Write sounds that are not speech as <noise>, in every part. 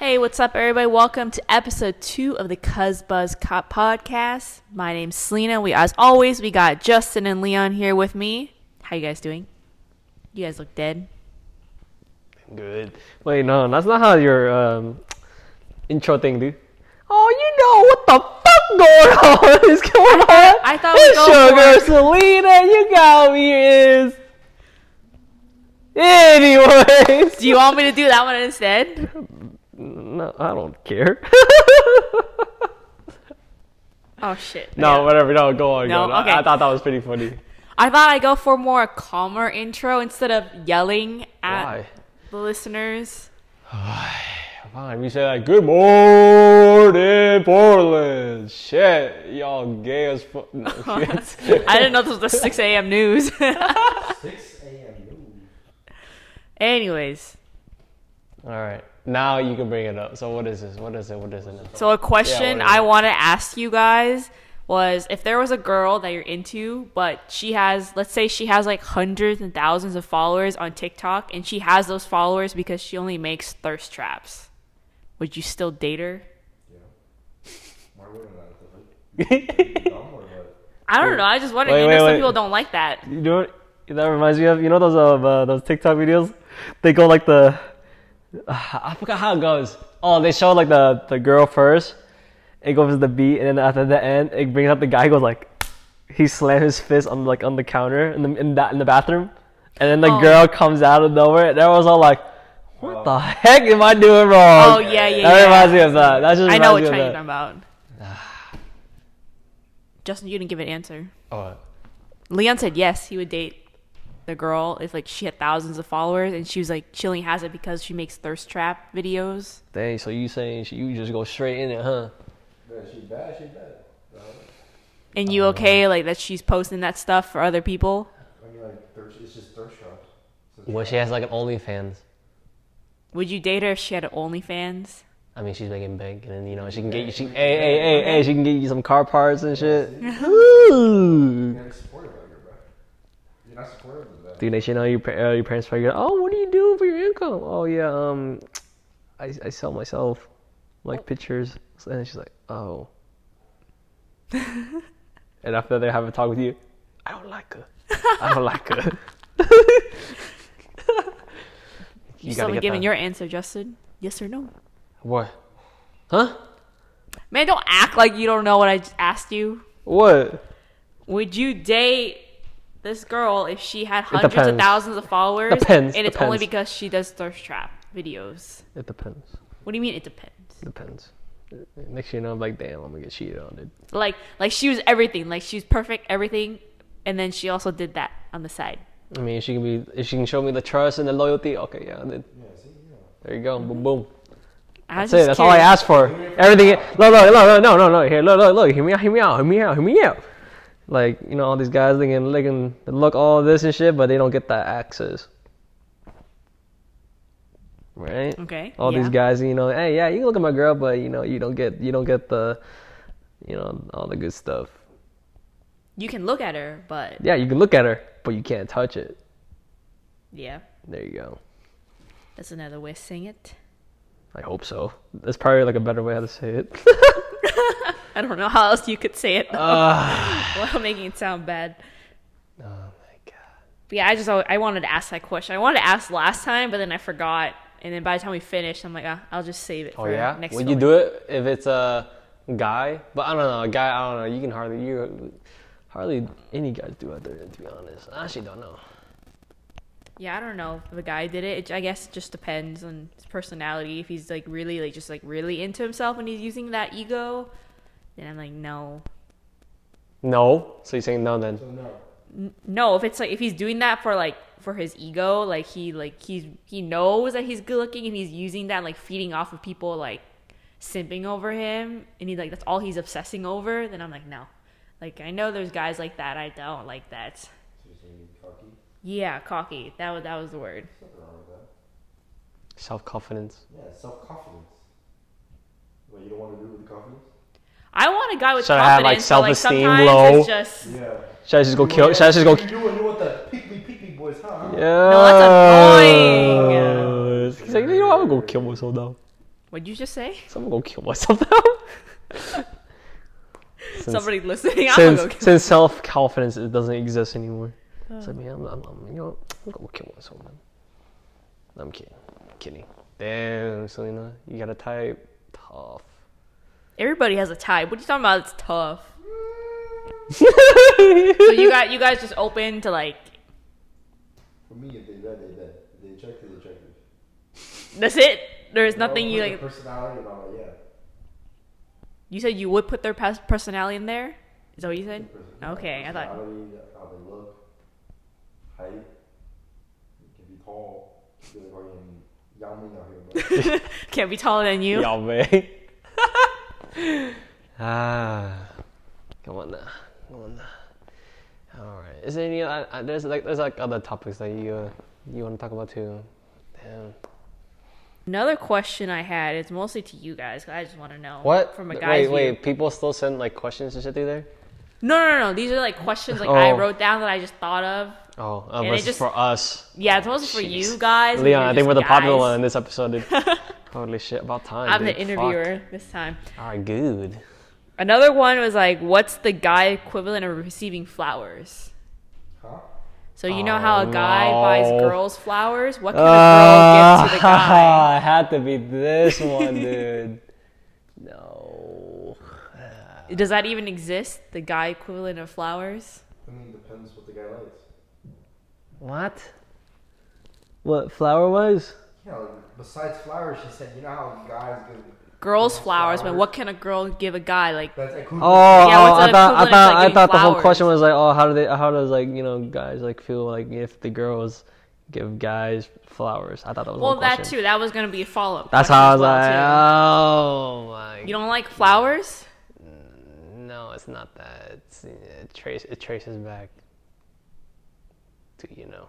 Hey, what's up, everybody? Welcome to episode two of the Cuz Buzz Cop podcast. My name's Selena. We, as always, we got Justin and Leon here with me. How you guys doing? You guys look dead. Good. Wait, no, that's not how your um, intro thing, dude. Oh, you know what the fuck going on <laughs> is going on? I thought we It's Sugar Selena, you got me is. Anyways, Do you want me to do that one instead? <laughs> no, I don't care. <laughs> Oh shit. no, Yeah. whatever. No, go on. No? go on. Okay. I, I thought that was pretty funny. I thought I'd go for more a calmer intro instead of yelling at Why? the listeners. <sighs> Fine, we say like, "Good morning, Portland." Shit, y'all gay as fuck. No. <laughs> I didn't know this was the 6 a.m. news. <laughs> 6 a.m. news. Anyways, All right, now you can bring it up. So what is this? What is it? What is it? Now? so a question Yeah, I want to ask you guys was if there was a girl that you're into, but she has, let's say she has like hundreds and thousands of followers on TikTok, and she has those followers because she only makes thirst traps, would you still date her? Why wouldn't I? Like, <laughs> dumb or what? I don't know. I just wonder. Wait, you know, wait, some wait. people don't like that. You know what? That reminds me of you know those uh, uh those TikTok videos. They go like the <sighs> I forgot how it goes. Oh, they show like the the girl first. It goes to the beat, and then after the end, it brings up the guy. Goes like he slams his fist on like on the counter in the in that in the bathroom, and then the Oh. girl comes out of nowhere. And everyone's all like, "What the heck am I doing wrong?" Oh yeah, yeah, That yeah. reminds me of that. That just I know what reminds me train you're talking about. <sighs> Justin, you didn't give an answer. Oh, Leon said yes, he would date the girl if like she had thousands of followers, and she was like she only has it because she makes thirst trap videos. dang. So you saying she, you just go straight in it, huh? Yeah, she bad, she bad. No, And you okay like that she's posting that stuff for other people? I mean, like, thirst, it's just thirst traps. So Well, she has like an OnlyFans. Would you date her if she had an OnlyFans? I mean, she's making bank, and then you know she can get you. She, hey, hey, hey, hey, she can get you some car parts and shit. <laughs> Ooh. not supportive of her, bro. You're not supportive of that. Dude, next you know, your, uh, your parents probably go, "Oh, what are you doing for your income?" Oh yeah, um, I, I sell myself like pictures, and she's like, "Oh." <laughs> and after they have a talk with you, I don't like her. I don't like her. <laughs> You, gotta still haven't given that. your answer, Justin. Yes or no? What? Huh? Man, don't act like you don't know what I asked you. What? Would you date this girl if she had hundreds of thousands of followers Depends, and it's only because she does thirst trap videos? It depends. What do you mean it depends? Depends. Next year, you know, I'm like, damn, I'm gonna get cheated on, dude. Like like she was everything. Like she was perfect everything and then she also did that on the side. I mean, if she can be, if she can show me the trust and the loyalty, okay, yeah, then Yeah, see, yeah. there you go, mm-hmm. boom, boom. I That's it. That's all I asked for. Everything. Look, look, look, no, no, no. Here, look, look, look. Hear me out. Hear me out. Hear me out. Hear me out. Like you know, all these guys they can, they can look all this and shit, but they don't get that access. Right. Okay. All yeah. these guys, you know, hey, yeah, you can look at my girl, but you know, you don't get, you don't get the, you know, all the good stuff. You can look at her, but Yeah, you can look at her, but you can't touch it. yeah, There you go. that's another way of saying it. I hope so. That's probably like a better way how to say it. <laughs> <laughs> I don't know how else you could say it Ah. without <laughs> making it sound bad. oh my god. But yeah, I just I wanted to ask that question. I wanted to ask last time, but then I forgot. And then by the time we finished, I'm like, ah, I'll just save it Oh for yeah. next Would you do it if it's a guy? But I don't know. A guy, I don't know. You can hardly you hardly any guys do it there. To be honest, I actually don't know. Yeah, I don't know if a guy did it. it. I guess it just depends on his personality. If he's like really like just like really into himself and he's using that ego, then I'm like, no. No. So you're saying no then? So, no. N- No, if it's like if he's doing that for like for his ego, like he like he's he knows that he's good looking and he's using that like feeding off of people like simping over him and he like that's all he's obsessing over, then I'm like, no. Like I know there's guys like that. I don't like that. So you're saying cocky? Yeah, cocky. That was that was the word. There's nothing wrong with that. Self confidence. Yeah, self confidence. What, you don't want to do it with confidence? I want a guy with Should I have, like, confidence. but, like, self-esteem sometimes low? It's just Yeah. Should I just go kill? Should I just go? You do you want the pick me, pick me boys, huh? Yeah. No, that's annoying. He's like, you know, I'm gonna go kill myself now. What'd you just say? So I'm gonna go kill myself now. <laughs> since, Somebody listening. I'm since, go kill since self confidence it doesn't exist anymore. So man, I'm, I'm, I'm, you know, I'm gonna kill myself, man. I'm kidding, kidding. Damn, Selena, you got a type tough. Everybody has a type. What are you talking about? It's tough. <laughs> so you got you guys just open to like For me, if they read, they read. If they checked, they checked. that's it. There's know, nothing you like. Personality and all that, yeah. You said you would put their pers- personality in there. Is that what you said? Okay, I thought. How they look, height. You can be tall. You can be fucking Yao Ming out here, but <laughs> Can't be taller than you. Y'all, man. <laughs> ah, come on now, come on now. All right. Is there any? Uh, uh, there's like there's like other topics that you uh, you want to talk about too. Damn. Another question I had is mostly to you guys. I just want to know What? from a wait, guy's wait. view. People still send like questions and shit through there. No, no, no, no. These are like questions like I Oh. wrote down that I just thought of. Oh, uh, And it versus just- for us. Yeah, it's mostly for you guys. Leon, I think we're the popular one in this episode. Dude. <laughs> Holy shit! About time. I'm the dude. interviewer this time. Fuck. All right, good. Another one was like, what's the guy equivalent of receiving flowers? huh? So you know Oh, how a guy buys no. girls flowers? What can a girl give to the <laughs> guy? Ah, it had to be this one, dude. <laughs> no. Does that even exist? The guy equivalent of flowers? I mean, depends what the guy likes. What? What flower was? Yeah, like, besides flowers, she said, you know how guys give. Girls girls flowers, but what can a girl give a guy? Like That's Oh, Yeah, oh, what's I thought I thought like, I thought the whole question was like, oh, how do they? How does like you know guys like feel like if the girls give guys flowers? I thought that was well, that question. too. That was gonna be a follow up. That's how I was like, oh my. you don't like flowers? No, it's not that. It's, it, trace, it traces back to you know.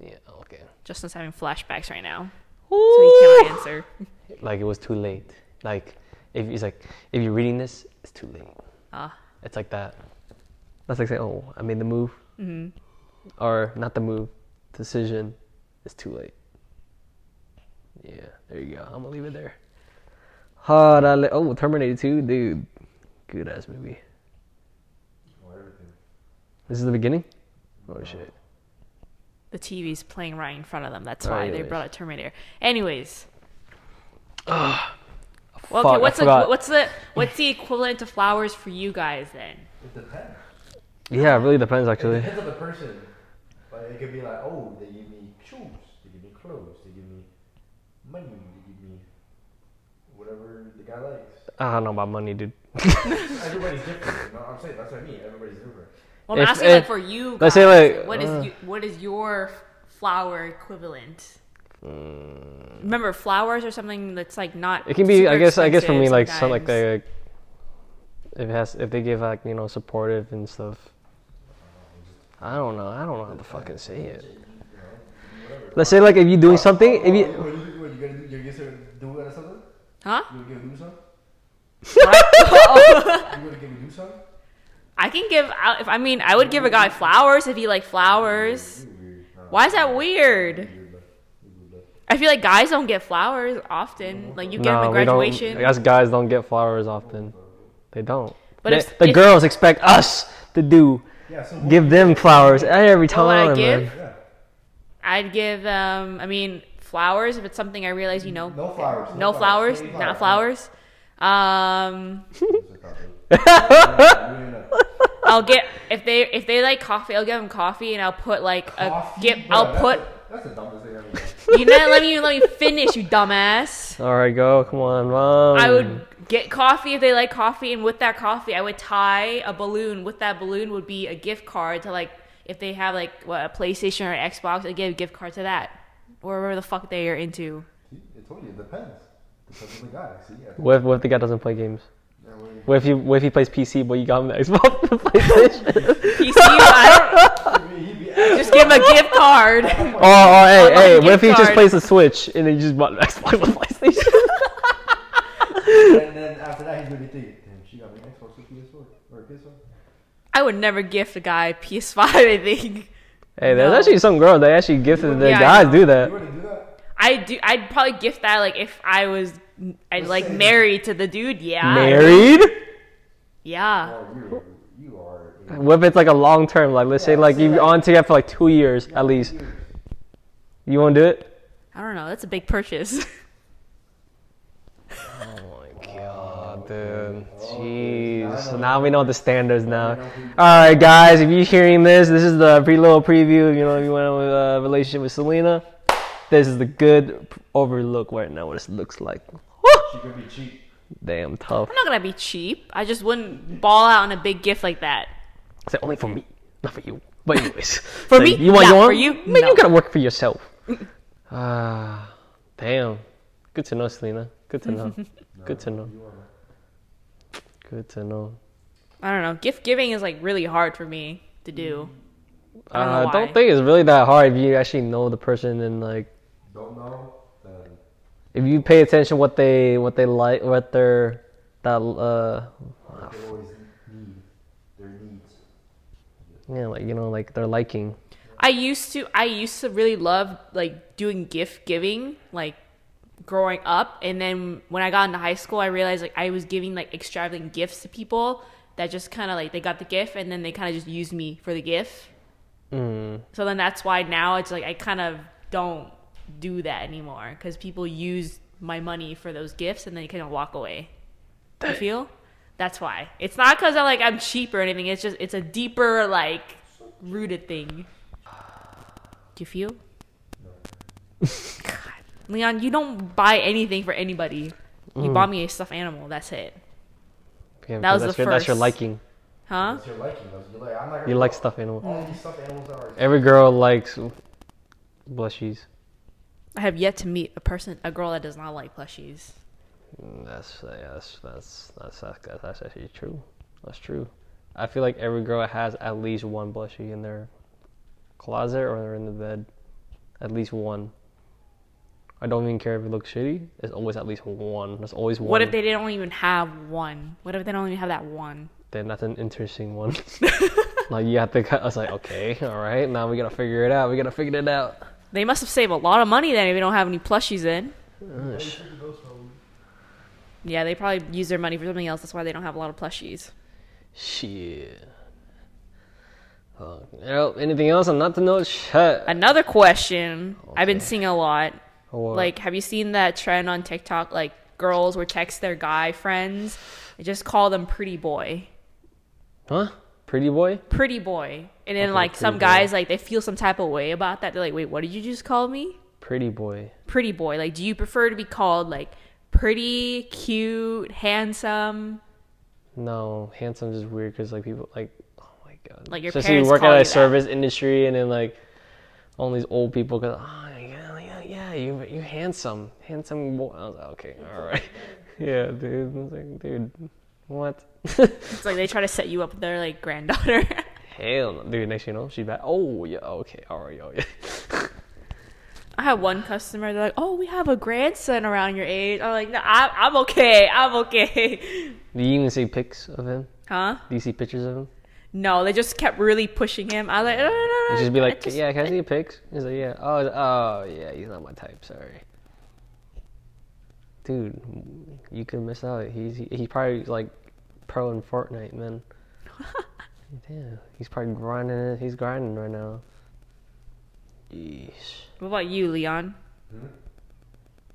Yeah. Okay. Justin's having flashbacks right now, so he cannot answer. <laughs> Like it was too late. Like if he's like, if you're reading this, it's too late. Ah, It's like that. That's like saying, oh, I made the move, hmm or not the move, decision. It's too late. Yeah. There you go. I'm gonna leave it there. Oh, oh, Terminator 2, dude. Good ass movie. Everything. This is the beginning. Oh shit. the TV's playing right in front of them. That's Oh, why they brought a Terminator. Anyways, well, Fuck, okay. I What's the forgot. what's the what's the equivalent to flowers for you guys then? It depends. Yeah, it really depends actually. It actually. depends on the person. But it could be like, oh, they give me shoes, they give me clothes, they give me money, they give me whatever the guy likes. I don't know about money, dude. Everybody's different. You know what I'm saying? That's what I mean. Everybody's different. Well, I'm If- asking if- like for you. Guys, let's say, like, what is uh, you, what is your flower equivalent? Mm, Remember, flowers are something that's like not. it can be. I guess. I guess for me, expensive like some like sometimes. they. Like, if it has, if they give like you know supportive and stuff. I don't know. I don't know how to fucking say it. Let's say like if you're doing something, if Oh, you. what, you, what, you gonna do? You're gonna do it or something? Huh? You gonna do something? What? <laughs> You gonna give me do? I can give. I- If I mean, I would give a guy flowers if he like flowers. You weird. Nah, Why is that weird? you weird, but you weird, but- I feel like guys don't get flowers often. Like you get them No, at we don't. graduation. I guess guys don't get flowers often. They don't. But They- if- the if- girls expect us to do, Yeah, so give them flowers every What I time, give? man. I'd give um I mean flowers if it's something I realize you know No flowers. no flowers, Plain not flowers. Um Yeah, you know. I'll get if they if they like coffee I'll give them coffee and I'll put like a Coffee? give Bro, I'll that's put the- That's the dumbest thing ever. you know let me let me finish you dumbass. All right, go. Come on, mom. I would get coffee if they like coffee and with that coffee I would tie a balloon. With that balloon would be a gift card to like if they have like what a PlayStation or Xbox I'd give a gift card to that. Or whatever the fuck they are into. See, I told you, it depends. Depends on the guy. See, I What if, what if the guy doesn't play games? Yeah, What if he what if he plays PC but you got him the Xbox <laughs> and PlayStation? PC, I don't, he'd be- he'd be just give him a gift card. <laughs> oh, oh, hey, Unlike hey, what if he gift just card. plays the Switch and then you just bought an Xbox and PlayStation? <laughs> and then after that, he's gonna be thinking, damn, she got me an Xbox or PS4 or PS4. I would never gift a guy PS5. I think hey, there's No. actually some girls that actually gifted their Yeah, I guys know. do You that. Wouldn't do that? I do. I'd probably gift that like if I was, I Let's like say- married to the dude. Yeah. Married? Yeah. Oh, you you are. a- What if it's like a long term? Like let's say Yeah, like say you've like- on together for like two years at least. You- You want to do it? I don't know. That's a big purchase. <laughs> Oh, oh my god, dude. Jeez. Oh, so now we know the standards now. I know who- Alright, guys, if you're hearing this, this is the pretty little preview. You know, if you want a uh, relationship with Selena, this is the good overlook right now, what it looks like. She could be cheap. Damn tough. I'm not gonna be cheap. I just wouldn't ball out on a big gift like that. It's like, only for me, not for you. But anyways, <laughs> For me? you want Yeah, you want for you? Man, No. you gotta work for yourself. <laughs> Ah, damn. Good to know, Selena. Good to know. <laughs> Good to know. Good to know. I don't know. Gift giving is like really hard for me to do. I don't know Uh, why. don't think it's really that hard if you actually know the person and like Don't know. Then if you pay attention what they what they like what their that uh what they always need. Their needs. yeah like you know like their liking. I used to I used to really love like doing gift giving like growing up and then when I got into high school I realized like I was giving like extravagant gifts to people that just kind of like they got the gift and then they kind of just used me for the gift. Mm. So then that's why now it's like I kind of don't do that anymore cuz people use my money for those gifts and then they kind of walk away. You feel? That's why. It's not cuz I like I'm cheap or anything. It's just it's a deeper like rooted thing. Do you feel? God. Leon, you don't buy anything for anybody. You mm. bought me a stuffed animal. That's it. Yeah, That was that's the your, That's your liking. Huh? That's your liking. That's you like. I'm not You like stuffed animal. All these stuffed animals are. Every girl likes blushies. I have yet to meet a person, a girl that does not like plushies. Mm, That's that's that's that's that's, that's actually true. That's true. I feel like every girl has at least one blushie in their closet or in the bed. At least one. I don't even care if it looks shitty. There's always at least one. There's always one. What if they don't even have one? What if they don't even have that one? Then that's an interesting one. <laughs> like you have to. cut- I was like, okay, all right. Now we gotta figure it out. We gotta figure it out. They must have saved a lot of money then if they don't have any plushies in. Yeah, they probably use their money for something else. That's why they don't have a lot of plushies. shit. Uh, anything else? I'm not to know. Shut. Another question I've been seeing a lot. What? Like, have you seen that trend on TikTok? Like, girls will text their guy friends and just call them pretty boy. huh? Pretty boy. Pretty boy. And then, Okay, like, some pretty boy. guys, like, they feel some type of way about that. They're like, wait, what did you just call me? Pretty boy. Pretty boy. Like, do you prefer to be called, like, pretty, cute, handsome? No, handsome is weird because like people like, oh my god. Like, your Especially you parents work call at you a that. service industry and then like all these old people go, oh yeah, yeah, yeah, you you handsome, handsome boy. I was like, okay, all right, <laughs> yeah, dude. I was like, dude, what? It's like they try to set you up with their, like, granddaughter. <laughs> Hell, no. dude. Next thing you know, she's back. Oh yeah, okay, all right, oh yeah. I had one customer. They're like, "Oh, we have a grandson around your age." I'm like, "No, I, I'm okay. I'm okay." <laughs> Do you even see pics of him? Huh? Do you see pictures of him? No, they just kept really pushing him. I was like, "No, no, no, no." You just be like, just- yeah, can I see pics? He's like, yeah. Oh, oh, yeah, he's not my type. Sorry. Dude, you could miss out. He's he, he's probably like pro in Fortnite, man. <laughs> yeah, he's probably grinding. it. He's grinding right now. Yeesh. What about you, Leon? Hmm?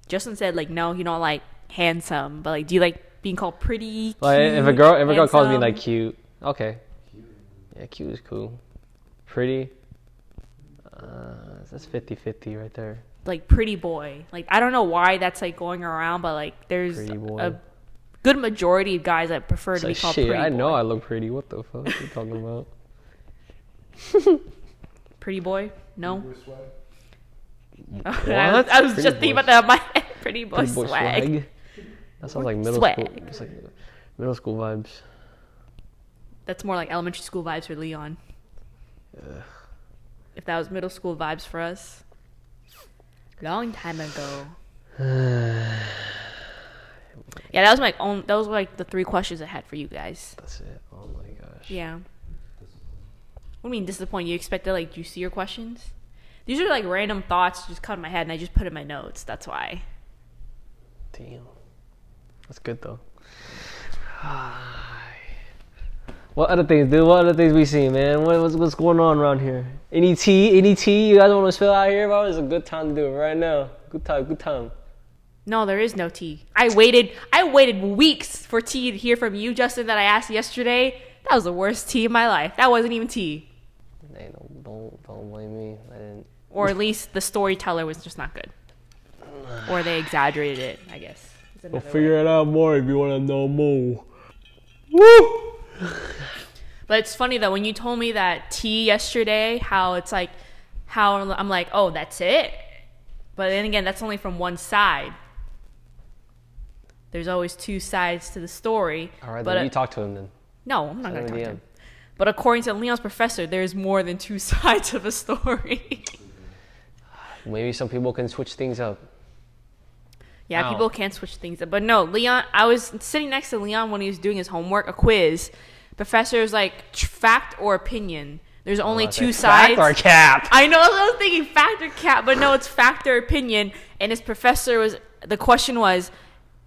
Justin said like, no, you don't like handsome, but like, do you like being called pretty? Like if a girl if a girl calls me like cute, okay. Yeah, cute is cool. Pretty. Uh, that's 50-50 right there. like pretty boy. Like I don't know why that's like going around, but like there's Pretty boy. a good majority of guys that prefer It's to be like, called shit, pretty I know I look pretty. What the fuck are you talking about? <laughs> Pretty boy? No. Uber swag. <laughs> I was, I was Pretty just thinking about that my. <laughs> Pretty boy, Pretty boy swag. swag. That sounds like middle Swag. school. It's like middle school vibes. That's more like elementary school vibes for Leon. Ugh. If that was middle school vibes for us, long time ago. <sighs> <sighs> <sighs> Yeah, that was my own. Those were like the three questions I had for you guys. That's it. Oh my gosh. Yeah. What do you mean disappoint? You expected like juicier questions? These are like random thoughts just come in my head, and I just put in my notes. That's why. Damn. That's good though. <sighs> what other things, dude? What other things we see, man? What, what's, what's going on around here? Any tea? Any tea you guys want to spill out here, bro? It's a good time to do it right now. Good time, good time. No, there is no tea. I waited. I waited weeks for tea to hear from you, Justin. That I asked yesterday. That was the worst tea of my life. That wasn't even tea, Hey, don't, don't, don't blame me. I didn't. or at least the storyteller was just not good, or they exaggerated it. I guess. It's We'll another way. figure it out more if you want to know more. Woo! But it's funny though when you told me that tea yesterday, how it's like, how I'm like, oh, that's it. But then again, that's only from one side. There's always two sides to the story. All right, but then uh, you talk to him then. no, I'm not Send gonna talk a to him. But according to Leon's professor, there's more than two <laughs> sides of a story. Maybe some people can switch things up. yeah, Ow. people can switch things up. But no, Leon, I was sitting next to Leon when he was doing his homework, a quiz. Professor was like, fact or opinion. There's only Oh, I two said fact sides. or cap. <laughs> I know. I was thinking fact or cap, but no, it's fact or opinion. And his professor was the question was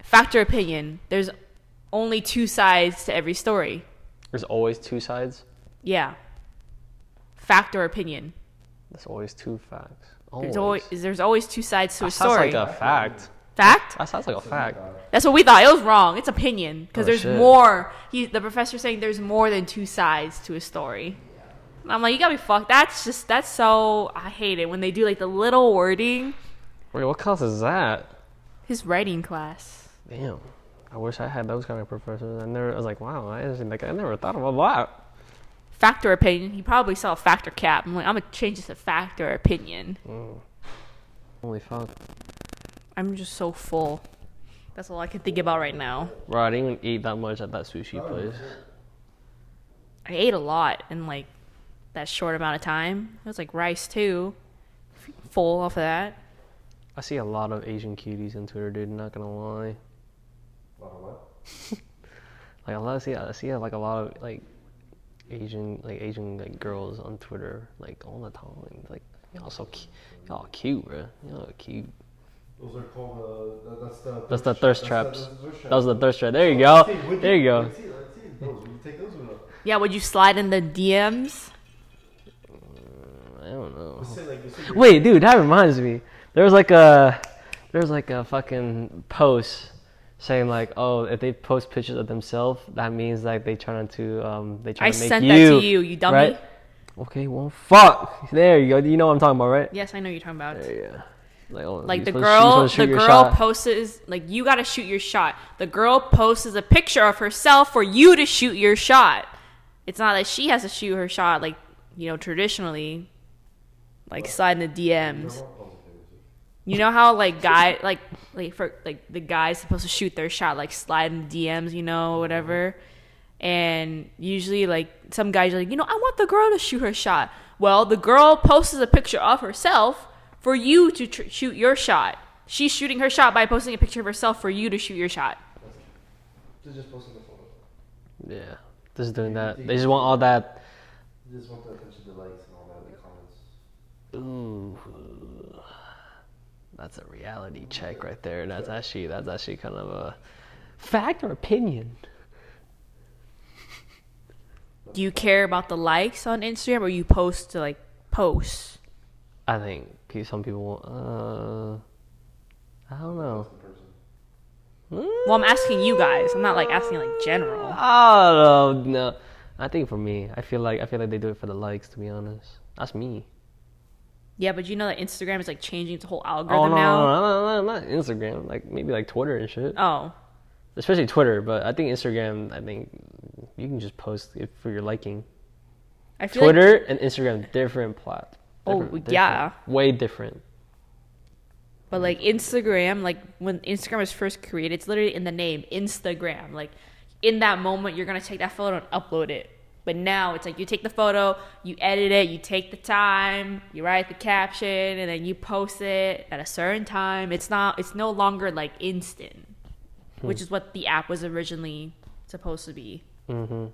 fact or opinion. There's only two sides to every story. There's always two sides. Yeah. Fact or opinion. There's always two facts. There's always there's always two sides to a That sounds like a fact. fact? That sounds like a fact. That's what we thought. It was wrong. It's opinion because Oh, there's shit. more. He the professor saying there's more than two sides to a story. And I'm like, you gotta be fucked. That's just that's so. I hate it when they do like the little wording. Wait, what class is that? His writing class. Damn. I wish I had those kind of professors. I never. I was like, wow. I just, like I never thought about that. Fact or opinion. He probably saw a fact cap. I'm like, I'm gonna change this to fact or opinion. Mm. Holy fuck. I'm just so full. That's all I can think about right now. Bro, I didn't even eat that much at that sushi oh, place. I ate a lot in like that short amount of time. It was like rice too. Full off of that. I see a lot of Asian cuties on Twitter, dude. Not gonna lie. Lot of what? <laughs> Like a lot. of see. I see like a lot of like Asian like Asian like girls on Twitter like all the time. Like y'all so cu- y'all cute, bro. Y'all cute. Those are called uh, that- that's the That's the thirst That's traps. the- that's the thirst That was the thirst trap. There you go. see, would There you go. Let's see, let's see those. Would you take those or not? Yeah, would you slide in the DMs? I don't know. Say like Wait, dude, that reminds me. There was like a there was like a fucking post saying like, oh, if they post pictures of themselves, that means like they trying to um they trying I to make sent you, that to you, you dummy. right? Okay, well, fuck. There you go. You know what I'm talking about, right? Yes, I know you're talking about. There you go. Like, oh, Like the girl, to the girl posts like you got to shoot your shot. The girl posts a picture of herself for you to shoot your shot. It's not that she has to shoot her shot like you know traditionally, like slide in the DMs. You know how like guy like like for like the guy's supposed to shoot their shot like slide in the DMs, you know, mm-hmm. whatever. And usually like some guys are like, you know, I want the girl to shoot her shot. Well, the girl posts a picture of herself for you to tr- shoot your shot. She's shooting her shot by posting a picture of herself for you to shoot your shot. They're just posting the photo. Yeah, just doing that. They just want all that. They just want the attention, the likes, and all that, the comments. Ooh, that's a reality check right there. And That's actually that's actually kind of a fact or opinion. Do you care about the likes on Instagram or you post to like post? I think some people. Uh, I don't know. Well, I'm asking you guys. I'm not like asking like general. Oh no, no. I think for me, I feel like I feel like they do it for the likes. To be honest, that's me. Yeah, but you know that Instagram is like changing its whole Oh algorithm no, now. no, no, no, no, not Instagram. Like maybe like Twitter and shit. Oh, Especially Twitter, but I think Instagram. I think you can just post it for your liking. I feel like Twitter and Instagram different plat. Oh, different- yeah. different. way different. But like Instagram, like when Instagram was first created, it's literally in the name, Instagram. Like in that moment, you're gonna take that photo and upload it. But now it's like you take the photo, you edit it, you take the time, you write the caption, and then you post it at a certain time. It's not. It's no longer like instant, which is what the app was originally supposed to be. hmm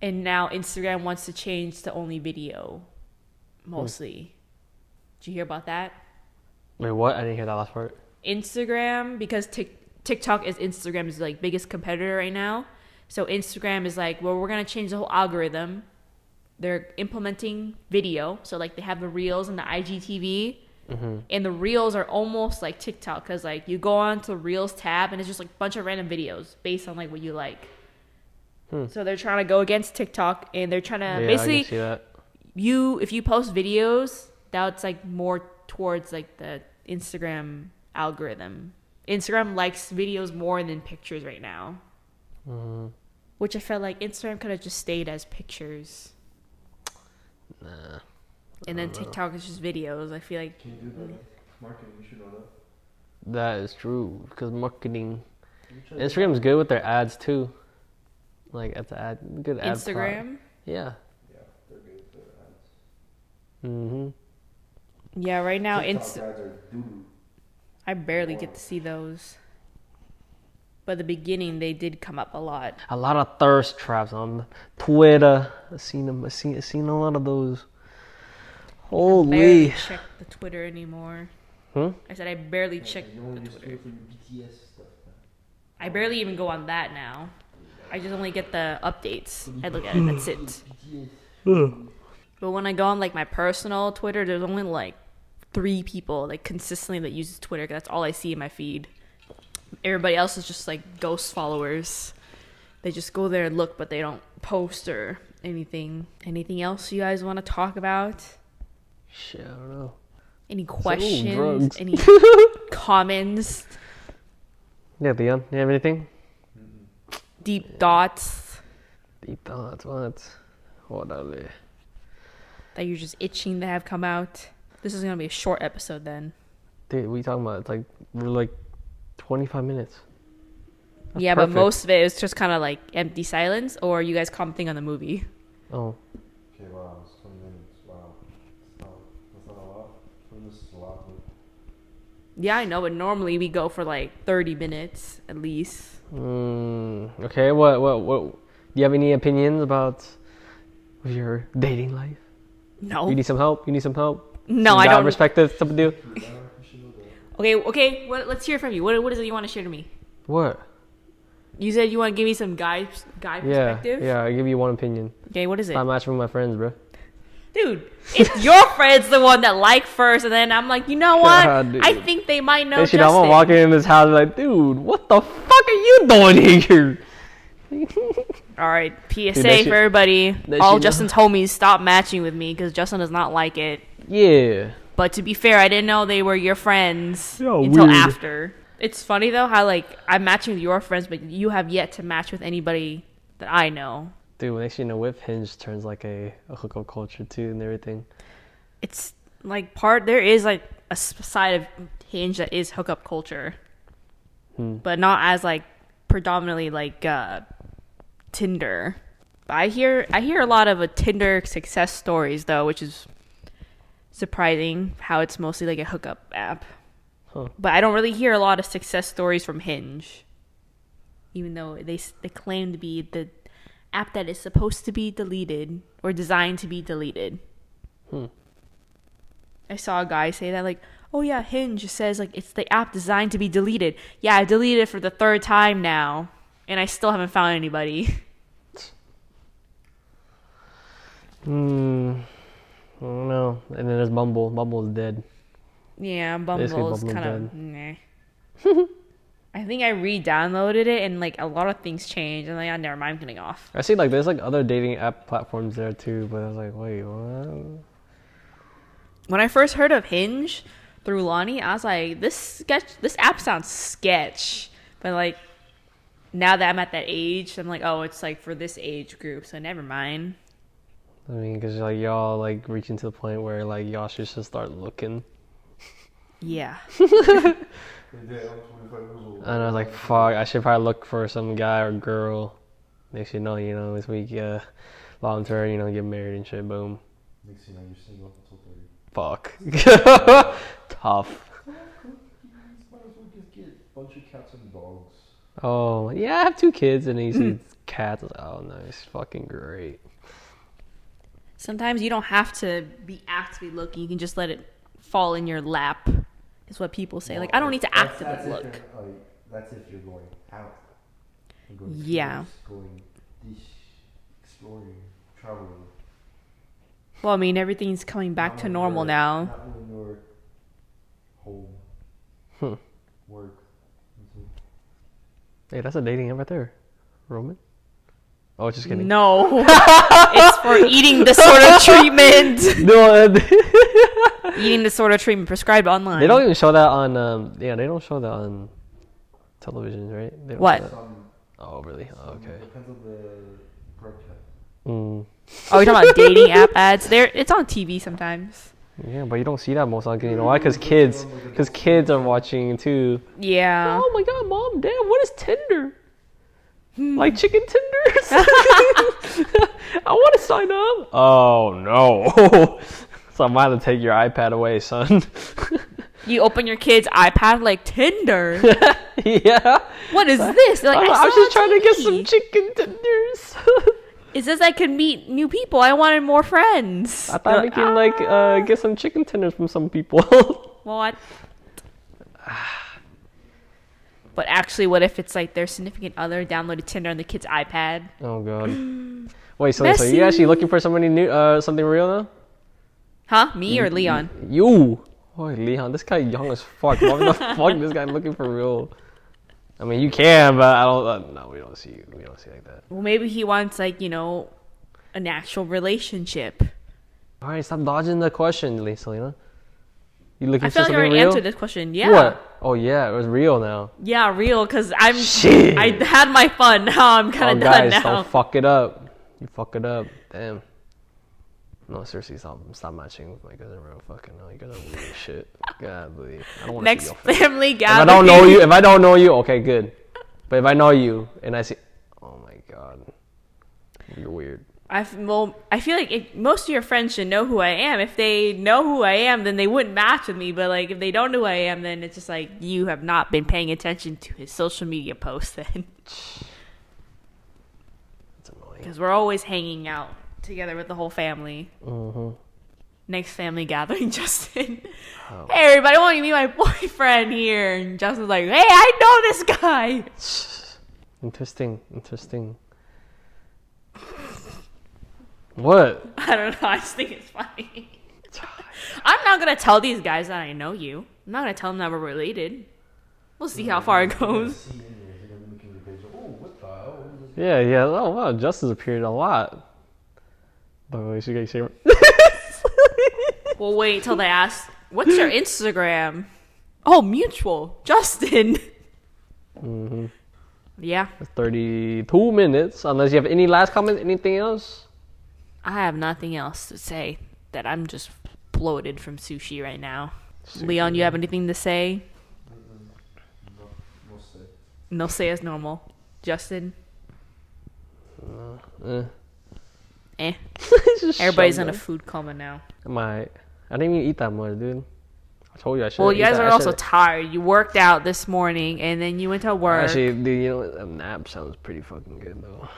And now Instagram wants to change to only video, mostly. Did you hear about that? Wait, what? I didn't hear that last part. Instagram because Tik TikTok is Instagram's like biggest competitor right now. So Instagram is like, well, we're gonna change the whole algorithm. They're implementing video, so like they have the reels and the IGTV, Mm-hmm. and the reels are almost like TikTok because like you go on to the reels tab and it's just like a bunch of random videos based on like what you like. Hmm. So they're trying to go against TikTok and they're trying to yeah, I basically can see that. you if you post videos that's like more towards like the instagram algorithm instagram likes videos more than pictures right now Mm, which i felt like instagram could have just stayed as pictures nah. and then don't know. tiktok is just videos i feel like Can you do that? Marketing, you should know that. That is true because marketing. You try- Instagram's good with their ads too. Like it's a ad, good ad. product. instagram Yeah. Yeah, they're good for ads. Mm-hmm. yeah right now TikTok it's ads are doo-doo. i barely get to see those but the beginning they did come up a lot A lot of thirst traps on Twitter. I seen them. I seen. I seen a lot of those. Holy! I barely check the twitter anymore Hmm? i said i barely Yeah, check You only the just twitter it for your BTS stuff. I barely even go on that now. I just only get the updates. I look at it. That's it. But when I go on like my personal Twitter, there's only like three people like consistently that uses Twitter. 'cause that's all I see in my feed. Everybody else is just like ghost followers. They just go there and look, but they don't post or anything. Anything else you guys want to talk about? Shit, I don't know. Any questions? Any <laughs> comments? Yeah, Leon, you have anything? Deep thoughts Deep thoughts. What? What are they? that you're just itching to have come out? This is gonna be a short episode then. Dude, we talking about? It's like we're like 25 minutes. That's yeah, perfect. but most of it is just kind of like empty silence, or you guys commenting on the movie. Oh, Okay, wow, it's 20 minutes. Wow. That's not, that's not a lot. 20 minutes is a lot. But Yeah, I know, but normally we go for like 30 minutes at least. mm, okay. What? What? What? Do you have any opinions about your dating life? No, You need some help. You need some help. no, Some I don't. Perspective. Something to do. you should know that. Okay, okay. What, let's hear from you. What, what is it you want to share to me? What? You said you want to give me some guy guy Yeah. perspective. Yeah. I give you one opinion. Okay, what is it, Stop matching with my friends, bro. dude? If <laughs> your friend's the one that like first, and then I'm like, you know what? God. I think they might know Hey, shit, I'm Justin. walking in this house like, dude, what the fuck are you doing <laughs> here? All right, PSA shit- for everybody. All Justin's homies, stop matching with me because Justin does not like it. Yeah. But to be fair, I didn't know they were your friends Yeah, until weird. after. It's funny though how like I'm matching with your friends, but you have yet to match with anybody that I know. Dude, next you know, Whip Hinge turns like a, a hookup culture too and everything. It's like part there is like a side of Hinge that is hookup culture, Hmm. but not as like predominantly like uh, Tinder. But I hear I hear a lot of uh, Tinder success stories though, which is surprising how it's mostly like a hookup app. Huh. But I don't really hear a lot of success stories from Hinge, even though they they claim to be the app that is supposed to be deleted or designed to be deleted. Hmm. I saw a guy say that like, "Oh yeah, Hinge says like it's the app designed to be deleted." Yeah, I deleted it for the third time now, and I still haven't found anybody. <laughs> Hmm. I don't know. And then there's Bumble. Bumble's dead. yeah, Bumble's kind of nah. I think I re-downloaded it and like a lot of things changed, and like, yeah, never mind, I'm getting off. I see like there's like other dating app platforms there too, but I was like, wait, what? When I first heard of Hinge through Lonnie, I was like, this sketch, this app sounds sketch. But like, now that I'm at that age, I'm like, oh, it's like for this age group, so never mind. I mean, cause like y'all like reaching to the point where like y'all should just start looking. Yeah. They did, I'm 25 years old. And I was like, fuck, I should probably look for some guy or girl. Next you know, you know, this week, uh, long term, you know, get married and shit. Boom. Next thing you know, you're single up until 30. Fuck. <laughs> <laughs> Tough. Might as well just get a bunch of cats and dogs. Oh yeah, I have two kids and he sees <clears throat> cats. I was like, oh, nice, fucking great. Sometimes you don't have to be actively looking. You can just let it fall in your lap. Is what people say. Like I don't need to That's- actively that's if look. you're- oh, that's if you're going out. and Going Yeah. tours, Going dish, exploring, traveling. Well, I mean everything's coming back Not to normal you're- now. Not when you're home, Hmm. work. Hey, that's a dating app right there. Roman? Oh, just kidding. No, <laughs> it's for eating the sort of <laughs> treatment. No, uh, <laughs> eating the sort of treatment prescribed online. they don't even show that on. Um, yeah, they don't show that on television, right? They don't What? show Some, Oh, really? Oh, okay. Depends on the broadcast. Mm. Oh, you're talking about dating app ads? There, it's on TV sometimes. Yeah, but you don't see that most often. You know why? Because kids, because kids are watching too. Yeah. Oh my god, mom, dad, what is Tinder? Like chicken tenders? <laughs> I want to sign up. Oh no. <laughs> so I'm gonna take your iPad away, son. <laughs> You open your kid's iPad like Tinder. yeah. What is this? Like, I, I, I was just trying to get some chicken tenders. It says I can meet new people. I wanted more friends. I thought we They're can like, like uh, get some chicken tenders from some people. Well, I... But actually, what if it's like their significant other downloaded Tinder on the kid's iPad? oh god. <gasps> Wait, so, so you actually looking for somebody new, uh, something real now? Huh? Me or Leon? You. Oh, Leon, this guy young as fuck. What the <laughs> fuck? This guy looking for real. I mean, you can, but I don't. Uh, no, we don't see. We don't see like that. Well, maybe he wants like you know, an actual relationship. All right, stop dodging the question, Lee- Selena. You looking I for feel like I already real? answered this question. Yeah. What? Oh yeah, it was real now. Yeah, real. Cause I'm. Shit. I had my fun. <laughs> Now I'm Oh, kind of done guys, now. don't fuck it up. You fuck it up. Damn. No, seriously, stop, stop matching with my cousin, bro. Fucking no, you guys are weird shit. Godly. I don't see Next family If I don't know you, if I don't know you, okay, good. But if I know you and I see, oh my god, you're weird. I well, I feel like most of your friends should know who I am. If they know who I am, then they wouldn't match with me. But like, if they don't know who I am, then it's just like you have not been paying attention to his social media posts. Then, It's annoying. because we're always hanging out together with the whole family. hmm Next family gathering, <laughs> Justin. Oh. Hey everybody, I want you to meet my <laughs> boyfriend here. And Justin's like, Hey, I know this guy. <laughs> Interesting, interesting. What? <laughs> I don't know. I just think it's funny. <laughs> I'm not gonna tell these guys that I know you. I'm not gonna tell them that we're related. We'll see how far it goes. See in there, they're gonna be looking at the page. Oh, what the hell? What is this? Yeah, yeah. Oh wow, Justice appeared a lot. By the way, she got she. We'll wait till they ask, "What's your Instagram?" Oh, mutual, Justin. hmm Yeah, Thirty-two minutes. Unless you have any last comment, anything else? I have nothing else to say. That I'm just bloated from sushi right now. Leon, you have anything to say? No, no say. No, say as normal. Justin, Eh. eh. <laughs> Everybody's shut in a food coma now. My, I didn't even eat that much, dude. I told you I should. Well, you guys are also tired. You worked out this morning, and then you went to work. Actually, dude, you know a nap sounds pretty fucking good though.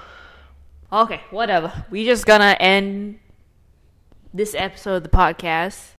Okay, whatever. We just gonna end this episode of the podcast.